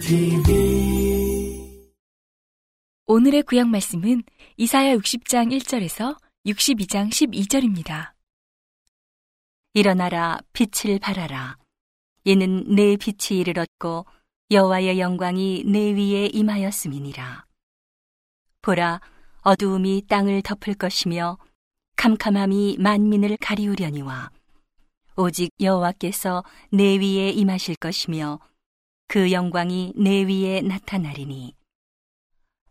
TV 오늘의 구약 말씀은 이사야 60장 1절에서 62장 12절입니다. 일어나라 빛을 발하라. 이는 내 빛이 이르렀고 여호와의 영광이 내 위에 임하였음이니라. 보라 어두움이 땅을 덮을 것이며 캄캄함이 만민을 가리우려니와 오직 여호와께서 내 위에 임하실 것이며 그 영광이 내 위에 나타나리니.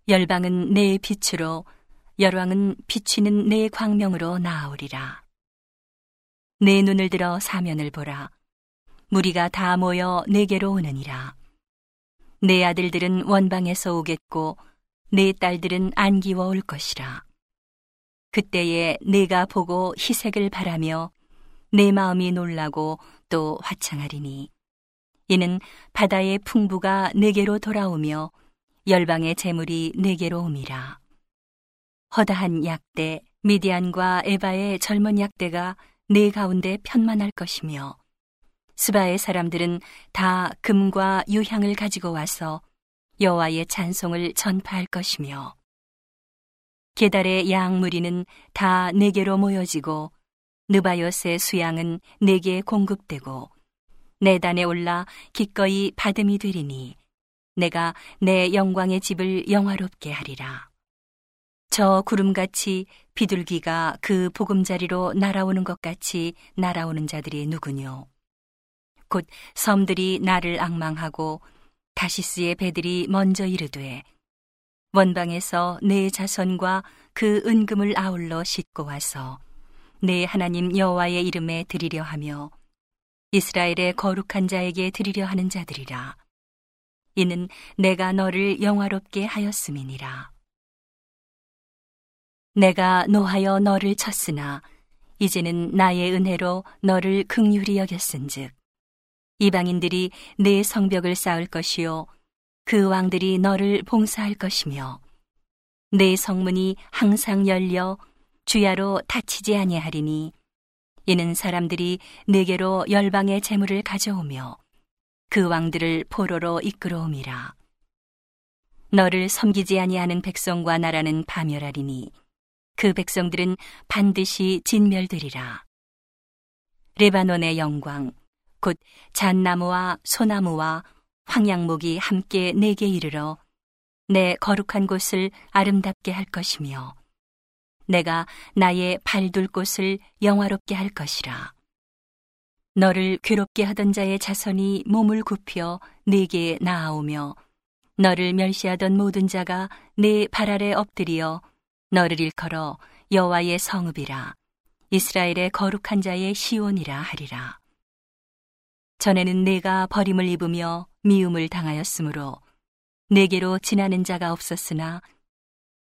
열방은 내 빛으로 열왕은 비치는 내 광명으로 나아오리라. 내 눈을 들어 사면을 보라. 무리가 다 모여 내게로 오느니라. 내 아들들은 원방에서 오겠고 내 딸들은 안기워 올 것이라. 그때에 내가 보고 희색을 바라며 내 마음이 놀라고 또 화창하리니 이는 바다의 풍부가 내게로 돌아오며 열방의 재물이 내게로 옴이라. 허다한 약대 미디안과 에바의 젊은 약대가 내 가운데 편만할 것이며 스바의 사람들은 다 금과 유향을 가지고 와서 여호와의 찬송을 전파할 것이며 게달의 양 무리는 다 내게로 모여지고 느바요스의 수양은 내게 공급되고 내 단에 올라 기꺼이 받음이 되리니 내가 내 영광의 집을 영화롭게 하리라. 저 구름같이 비둘기가 그 보금자리로 날아오는 것 같이 날아오는 자들이 누구뇨? 곧 섬들이 나를 악망하고 다시스의 배들이 먼저 이르되 원방에서 내 자손과 그 은금을 아울러 싣고 와서 내 하나님 여호와의 이름에 드리려 하며 이스라엘의 거룩한 자에게 드리려 하는 자들이라. 이는 내가 너를 영화롭게 하였음이니라. 내가 노하여 너를 쳤으나 이제는 나의 은혜로 너를 극률히 여겼은즉 이방인들이 내 성벽을 쌓을 것이요 그 왕들이 너를 봉사할 것이며 내 성문이 항상 열려 주야로 닫히지 아니하리니 이는 사람들이 내게로 열방의 재물을 가져오며 그 왕들을 포로로 이끌어옴이라. 너를 섬기지 아니하는 백성과 나라는 파멸하리니 그 백성들은 반드시 진멸되리라. 레바논의 영광 곧 잣나무와 소나무와 황양목이 함께 내게 이르러 내 거룩한 곳을 아름답게 할 것이며 내가 나의 발둘 곳을 영화롭게 할 것이라. 너를 괴롭게 하던 자의 자손이 몸을 굽혀 내게 나아오며 너를 멸시하던 모든 자가 내발 아래 엎드리어 너를 일컬어 여호와의 성읍이라 이스라엘의 거룩한 자의 시온이라 하리라. 전에는 내가 버림을 입으며 미움을 당하였으므로 내게로 지나는 자가 없었으나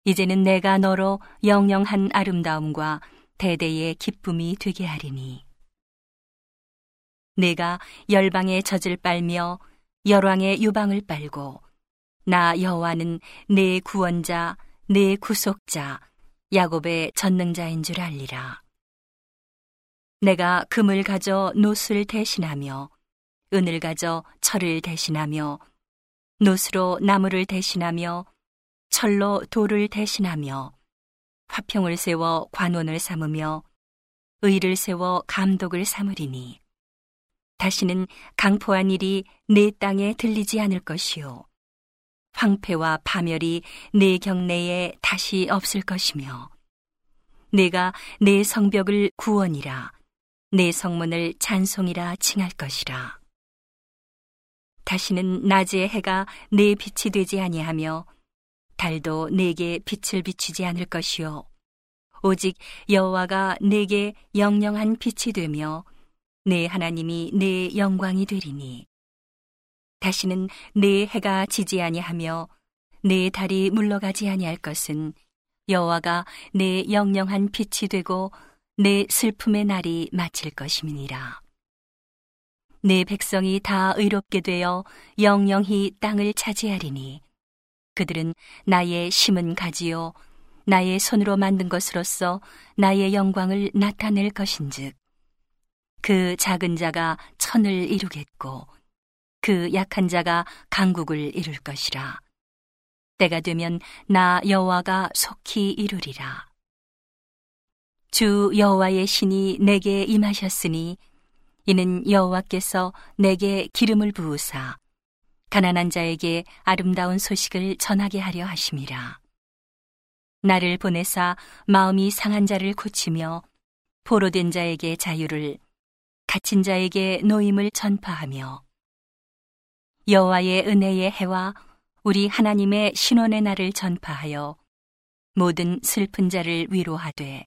이제는 내가 너로 영영한 아름다움과 대대의 기쁨이 되게 하리니. 내가 열방의 젖을 빨며 열왕의 유방을 빨고 나 여호와는 내 구원자 내 구속자 야곱의 전능자인 줄 알리라. 내가 금을 가져 노술 대신하며 은을 가져 철을 대신하며 노스로 나무를 대신하며 철로 돌을 대신하며 화평을 세워 관원을 삼으며 의를 세워 감독을 삼으리니 다시는 강포한 일이 내 땅에 들리지 않을 것이요 황폐와 파멸이 내 경내에 다시 없을 것이며 내가 내 성벽을 구원이라 내 성문을 찬송이라 칭할 것이라 다시는 낮의 해가 내 빛이 되지 아니하며 달도 내게 빛을 비추지 않을 것이요 오직 여호와가 내게 영영한 빛이 되며 내 하나님이 내 영광이 되리니 다시는 내 해가 지지 아니하며 내 달이 물러가지 아니할 것은 여호와가 내 영영한 빛이 되고 내 슬픔의 날이 마칠 것임이니라. 내 백성이 다 의롭게 되어 영영히 땅을 차지하리니. 그들은 나의 심은 가지요 나의 손으로 만든 것으로서 나의 영광을 나타낼 것인즉 그 작은 자가 천을 이루겠고 그 약한 자가 강국을 이룰 것이라. 때가 되면 나 여호와가 속히 이루리라. 주 여호와의 신이 내게 임하셨으니 이는 여호와께서 내게 기름을 부으사 가난한 자에게 아름다운 소식을 전하게 하려 하심이라. 나를 보내사 마음이 상한 자를 고치며 포로된 자에게 자유를 갇힌 자에게 노임을 전파하며 여호와의 은혜의 해와 우리 하나님의 신원의 날을 전파하여 모든 슬픈 자를 위로하되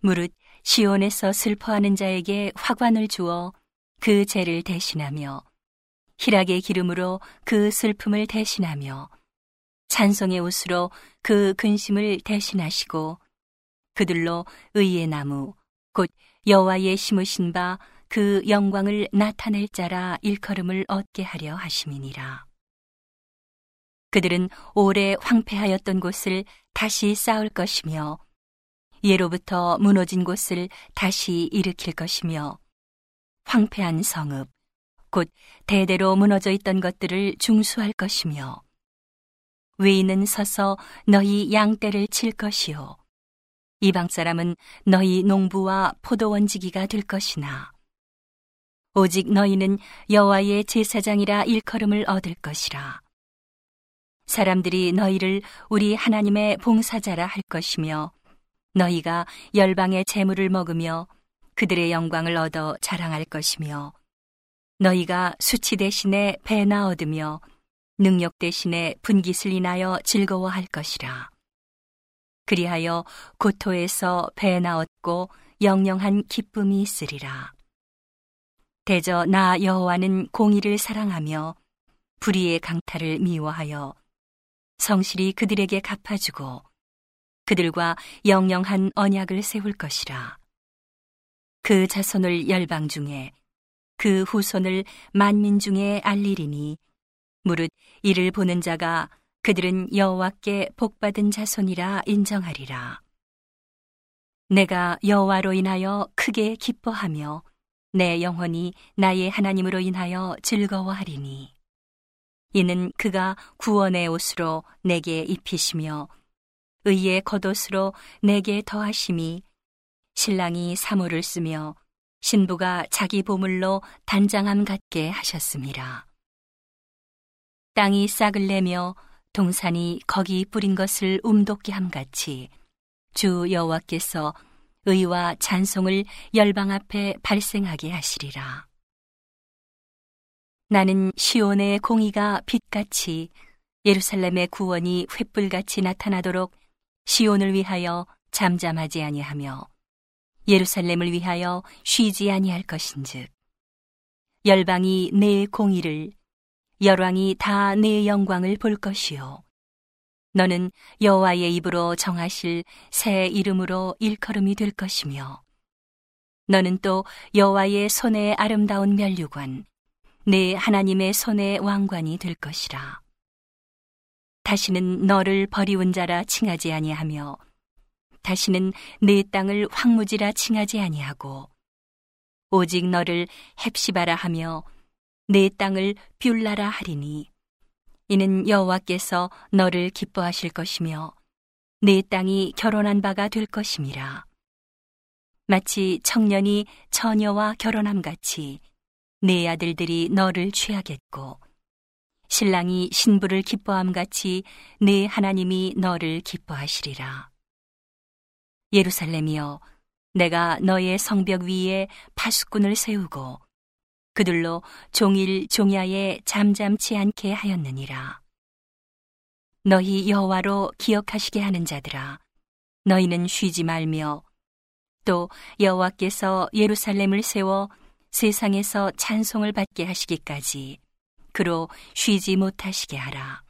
무릇 시온에서 슬퍼하는 자에게 화관을 주어 그 죄를 대신하며 희락의 기름으로 그 슬픔을 대신하며 찬송의 옷으로 그 근심을 대신하시고 그들로 의의 나무 곧 여호와의 심으신 바 그 영광을 나타낼 자라 일컬음을 얻게 하려 하심이니라. 그들은 오래 황폐하였던 곳을 다시 쌓을 것이며 예로부터 무너진 곳을 다시 일으킬 것이며 황폐한 성읍 곧 대대로 무너져 있던 것들을 중수할 것이며 외인은 서서 너희 양떼를 칠 것이요. 이방 사람은 너희 농부와 포도원지기가 될 것이나 오직 너희는 여호와의 제사장이라 일컬음을 얻을 것이라. 사람들이 너희를 우리 하나님의 봉사자라 할 것이며 너희가 열방의 재물을 먹으며 그들의 영광을 얻어 자랑할 것이며 너희가 수치 대신에 배나 얻으며 능력 대신에 분깃을 인하여 즐거워할 것이라. 그리하여 고토에서 배나 얻고 영영한 기쁨이 있으리라. 대저 나 여호와는 공의를 사랑하며 불의의 강탈을 미워하여 성실히 그들에게 갚아주고 그들과 영영한 언약을 세울 것이라. 그 자손을 열방 중에 그 후손을 만민 중에 알리리니 무릇 이를 보는 자가 그들은 여호와께 복받은 자손이라 인정하리라. 내가 여호와로 인하여 크게 기뻐하며 내 영혼이 나의 하나님으로 인하여 즐거워하리니 이는 그가 구원의 옷으로 내게 입히시며 의의 겉옷으로 내게 더하심이 신랑이 사모를 쓰며 신부가 자기 보물로 단장함 같게 하셨습니다. 땅이 싹을 내며 동산이 거기 뿌린 것을 움돋게 함 같이 주 여호와께서 의와 찬송을 열방 앞에 발생하게 하시리라. 나는 시온의 공의가 빛같이 예루살렘의 구원이 횃불같이 나타나도록 시온을 위하여 잠잠하지 아니하며 예루살렘을 위하여 쉬지 아니할 것인즉 열방이 내 공의를 열왕이 다 내 영광을 볼 것이요. 너는 여호와의 입으로 정하실 새 이름으로 일컬음이 될 것이며 너는 또 여호와의 손에 아름다운 면류관 내 하나님의 손에 왕관이 될 것이라 다시는 너를 버리운 자라 칭하지 아니하며 다시는 내 땅을 황무지라 칭하지 아니하고 오직 너를 헵시바라 하며 내 땅을 뷸라라 하리니 이는 여호와께서 너를 기뻐하실 것이며 내 땅이 결혼한 바가 될 것임이라. 마치 청년이 처녀와 결혼함 같이 내 아들들이 너를 취하겠고 신랑이 신부를 기뻐함 같이 내 하나님이 너를 기뻐하시리라 예루살렘이여 내가 너의 성벽 위에 파수꾼을 세우고 그들로 종일 종야에 잠잠치 않게 하였느니라. 너희 여호와로 기억하시게 하는 자들아 너희는 쉬지 말며 또 여호와께서 예루살렘을 세워 세상에서 찬송을 받게 하시기까지 그로 쉬지 못하시게 하라.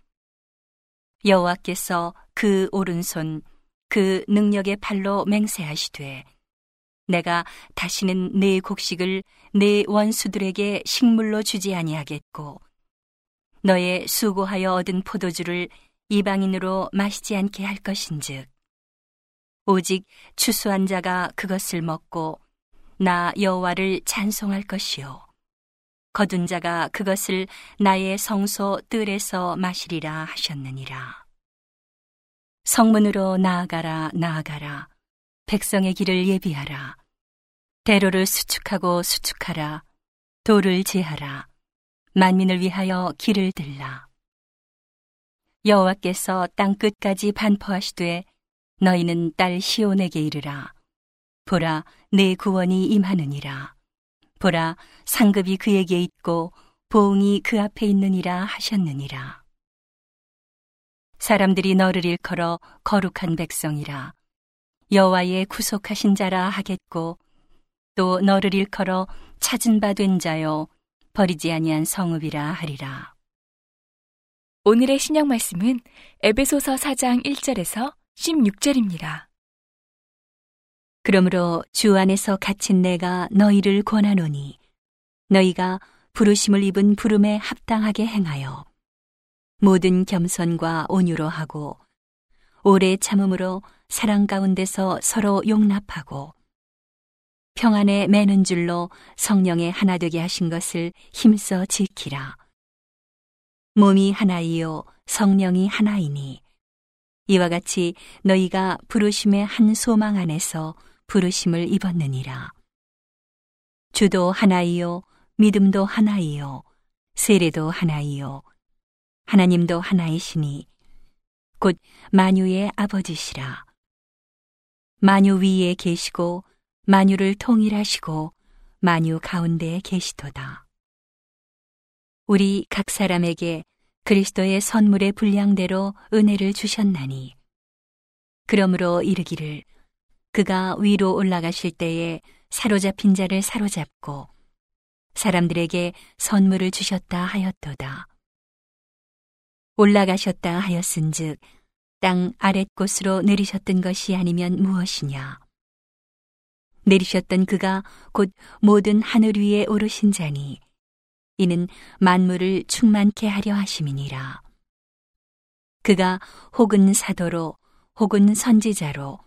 여호와께서 그 오른손 그 능력의 팔로 맹세하시되 내가 다시는 내 곡식을 내 원수들에게 식물로 주지 아니하겠고 너의 수고하여 얻은 포도주를 이방인으로 마시지 않게 할 것인즉 오직 추수한 자가 그것을 먹고 나 여호와를 찬송할 것이요 거둔 자가 그것을 나의 성소 뜰에서 마시리라 하셨느니라. 성문으로 나아가라 나아가라. 백성의 길을 예비하라. 대로를 수축하고 수축하라. 돌을 제하라. 만민을 위하여 길을 들라. 여호와께서 땅 끝까지 반포하시되 너희는 딸 시온에게 이르라. 보라 내 구원이 임하느니라 보라 상급이 그에게 있고 보응이 그 앞에 있느니라 하셨느니라. 사람들이 너를 일컬어 거룩한 백성이라. 여호와의 구속하신 자라 하겠고 또 너를 일컬어 찾은 바 된 자요 버리지 아니한 성읍이라 하리라. 오늘의 신약 말씀은 에베소서 4장 1절에서 16절입니다. 그러므로 주 안에서 갇힌 내가 너희를 권하노니 너희가 부르심을 입은 부름에 합당하게 행하여 모든 겸손과 온유로 하고 오래 참음으로 사랑 가운데서 서로 용납하고 평안에 매는 줄로 성령의 하나 되게 하신 것을 힘써 지키라. 몸이 하나이요 성령이 하나이니 이와 같이 너희가 부르심의 한 소망 안에서 부르심을 입었느니라. 주도 하나이요 믿음도 하나이요 세례도 하나이요 하나님도 하나이시니 곧 만유의 아버지시라. 만유 위에 계시고 만유를 통일하시고 만유 가운데에 계시도다. 우리 각 사람에게 그리스도의 선물의 분량대로 은혜를 주셨나니 그러므로 이르기를 그가 위로 올라가실 때에 사로잡힌 자를 사로잡고 사람들에게 선물을 주셨다 하였도다. 올라가셨다 하였은즉 땅 아랫곳으로 내리셨던 것이 아니면 무엇이냐? 내리셨던 그가 곧 모든 하늘 위에 오르신 자니 이는 만물을 충만케 하려 하심이니라. 그가 혹은 사도로, 혹은 선지자로,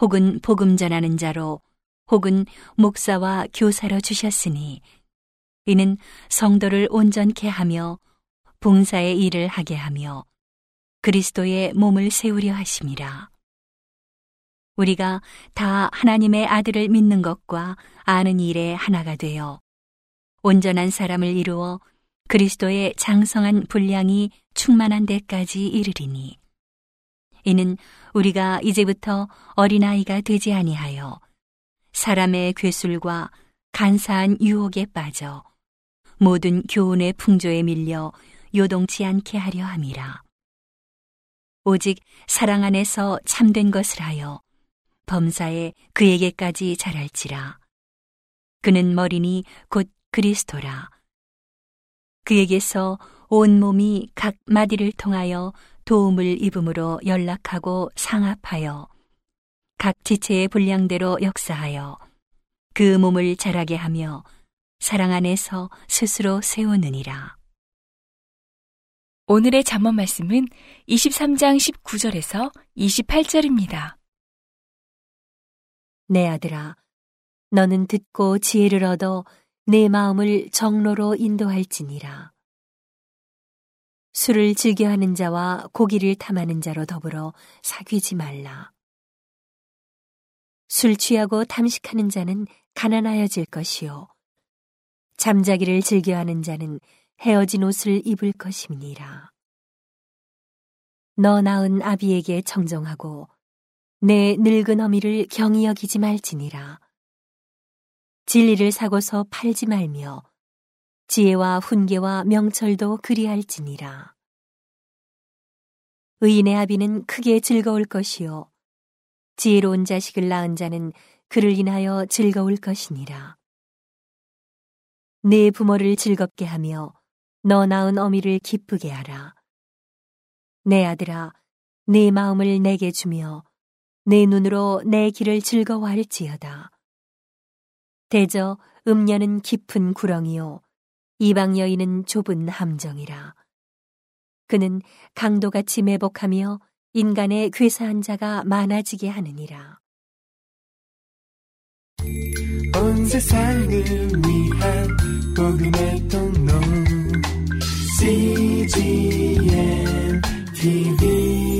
혹은 복음 전하는 자로, 혹은 목사와 교사로 주셨으니, 이는 성도를 온전케 하며, 봉사의 일을 하게 하며, 그리스도의 몸을 세우려 하심이라. 우리가 다 하나님의 아들을 믿는 것과 아는 일에 하나가 되어 온전한 사람을 이루어 그리스도의 장성한 분량이 충만한 데까지 이르리니 이는 우리가 이제부터 어린아이가 되지 아니하여 사람의 괴술과 간사한 유혹에 빠져 모든 교훈의 풍조에 밀려 요동치 않게 하려 함이라. 오직 사랑 안에서 참된 것을 하여 범사에 그에게까지 자랄지라. 그는 머리니 곧 그리스도라. 그에게서 온 몸이 각 마디를 통하여 도움을 입음으로 연락하고 상합하여 각 지체의 분량대로 역사하여 그 몸을 자라게 하며 사랑 안에서 스스로 세우느니라. 오늘의 잠언 말씀은 23장 19절에서 28절입니다. 내 아들아, 너는 듣고 지혜를 얻어 내 마음을 정로로 인도할지니라. 술을 즐겨하는 자와 고기를 탐하는 자로 더불어 사귀지 말라. 술 취하고 탐식하는 자는 가난하여질 것이요. 잠자기를 즐겨하는 자는 헤어진 옷을 입을 것임니라. 너 낳은 아비에게 정정하고 내 늙은 어미를 경히 여기지 말지니라. 진리를 사고서 팔지 말며 지혜와 훈계와 명철도 그리할지니라. 의인의 아비는 크게 즐거울 것이요. 지혜로운 자식을 낳은 자는 그를 인하여 즐거울 것이니라. 내 부모를 즐겁게 하며 너 낳은 어미를 기쁘게 하라. 내 아들아, 내 마음을 내게 주며 내 눈으로 내 길을 즐거워할지어다. 대저 음녀는 깊은 구렁이요 이방 여인은 좁은 함정이라 그는 강도같이 매복하며 인간의 괴사한 자가 많아지게 하느니라. 온 세상을 위한 복음의 통로 CGM TV